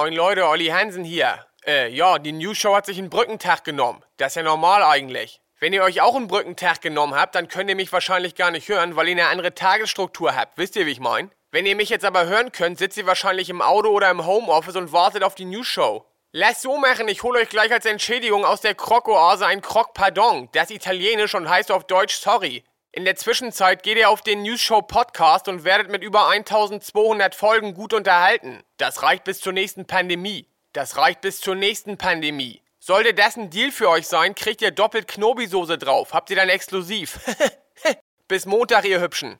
Moin Leute, Olli Hansen hier. Äh, ja, die News Show hat sich einen Brückentag genommen. Das ist ja normal eigentlich. Wenn ihr euch auch einen Brückentag genommen habt, dann könnt ihr mich wahrscheinlich gar nicht hören, weil ihr eine andere Tagesstruktur habt. Wisst ihr, wie ich mein? Wenn ihr mich jetzt aber hören könnt, sitzt ihr wahrscheinlich im Auto oder im Homeoffice und wartet auf die News Show. Lasst so machen, ich hole euch gleich als Entschädigung aus der Krokoase ein Croc Pardon. Das ist italienisch und heißt auf Deutsch Sorry. In der Zwischenzeit geht ihr auf den News Show Podcast und werdet mit über 1200 Folgen gut unterhalten. Das reicht bis zur nächsten Pandemie. Das reicht bis zur nächsten Pandemie. Sollte das ein Deal für euch sein, kriegt ihr doppelt Knobisoße drauf. Habt ihr dann exklusiv. bis Montag, ihr Hübschen.